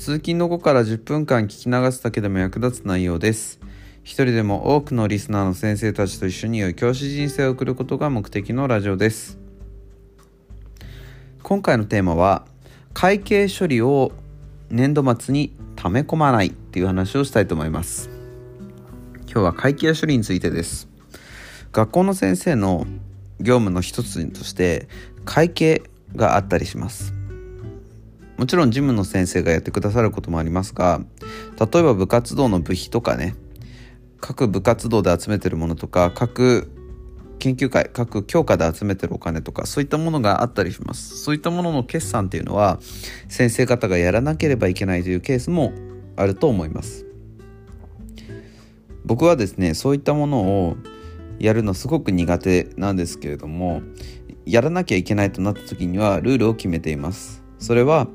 通勤の後から10分間聞き流すだけでも役立つ内容です。一人でも多くのリスナーの先生たちと一緒に良い教師人生を送ることが目的のラジオです。今回のテーマは会計処理を年度末に溜め込まないっていう話をしたいと思います。今日は会計処理についてです。学校の先生の業務の一つとして会計があったりします。もちろんジムの先生がやってくださることもありますが例えば部活動の部費とかね各部活動で集めてるものとか各研究会各教科で集めてるお金とかそういったものがあったりします。そういったものの決算っていうのは先生方がやらなければいけないというケースもあると思います。僕はですねそういったものをやるのすごく苦手なんですけれどもやらなきゃいけないとなった時にはルールを決めています。それは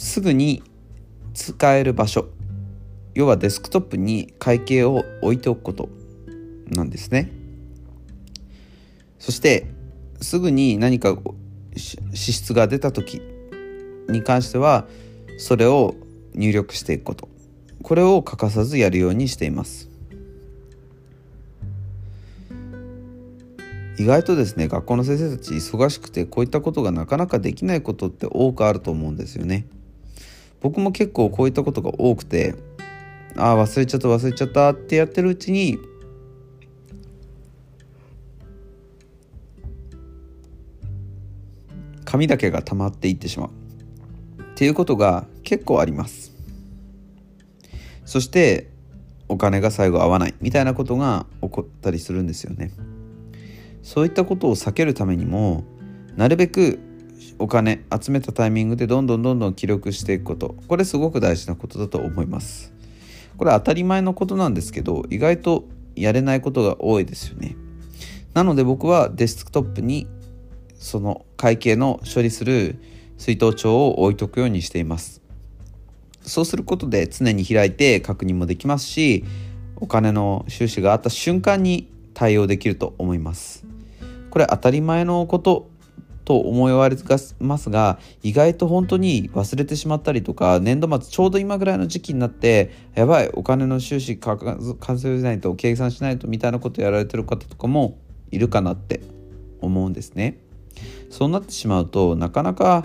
すぐに使える場所要はデスクトップに会計を置いておくことなんですね。そしてすぐに何か支出が出た時に関してはそれを入力していくこと。これを欠かさずやるようにしています。意外とですね学校の先生たち忙しくてこういったことがなかなかできないことって多くあると思うんですよね。僕も結構こういったことが多くてああ忘れちゃった忘れちゃったってやってるうちに紙だけが溜まっていってしまう。っていうことが結構あります。そしてお金が最後合わない。みたいなことが起こったりするんですよね。そういったことを避けるためにもなるべくお金集めたタイミングでどんどんどんどん記録していくこと。これすごく大事なことだと思います。これ当たり前のことなんですけど意外とやれないことが多いですよね。なので僕はデスクトップにその会計の処理する水筒帳を置いとくようにしています。そうすることで常に開いて確認もできますしお金の収支があった瞬間に対応できると思います。これ当たり前のことと思われますが意外と本当に忘れてしまったりとか年度末ちょうど今ぐらいの時期になってやばいお金の収支完成しないと計算しないとみたいなことやられてる方とかもいるかなって思うんですね。そうなってしまうとなかなか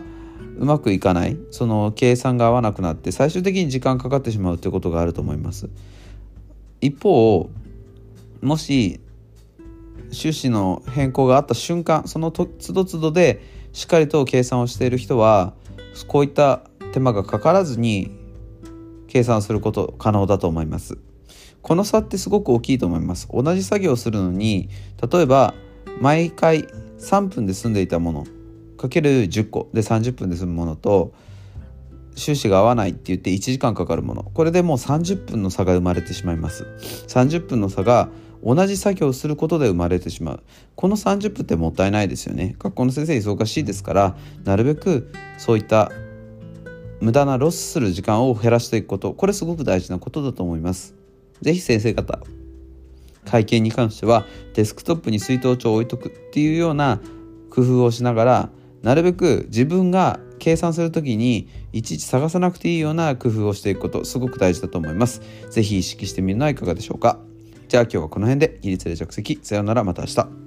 うまくいかないその計算が合わなくなって最終的に時間かかってしまうということがあると思います。一方もし収支の変更があった瞬間その都度都度でしっかりと計算をしている人はこういった手間がかからずに計算すること可能だと思います。この差ってすごく大きいと思います。同じ作業をするのに例えば毎回3分で済んでいたものかける10個で30分で済むものと収支が合わないって言って1時間かかるもの。これでもう30分の差が生まれてしまいます。30分の差が同じ作業をすることで生まれてしまう。この30分ってもったいないですよね。学校の先生忙しいですからなるべくそういった無駄なロスする時間を減らしていくこと。これすごく大事なことだと思います。是非先生方会計に関してはデスクトップに水筒帳を置いとくっていうような工夫をしながらなるべく自分が計算する時にいちいち探さなくていいような工夫をしていくことすごく大事だと思います。是非意識してみるのはいかがでしょうか。じゃあ今日はこの辺で起立で着席さようならまた明日。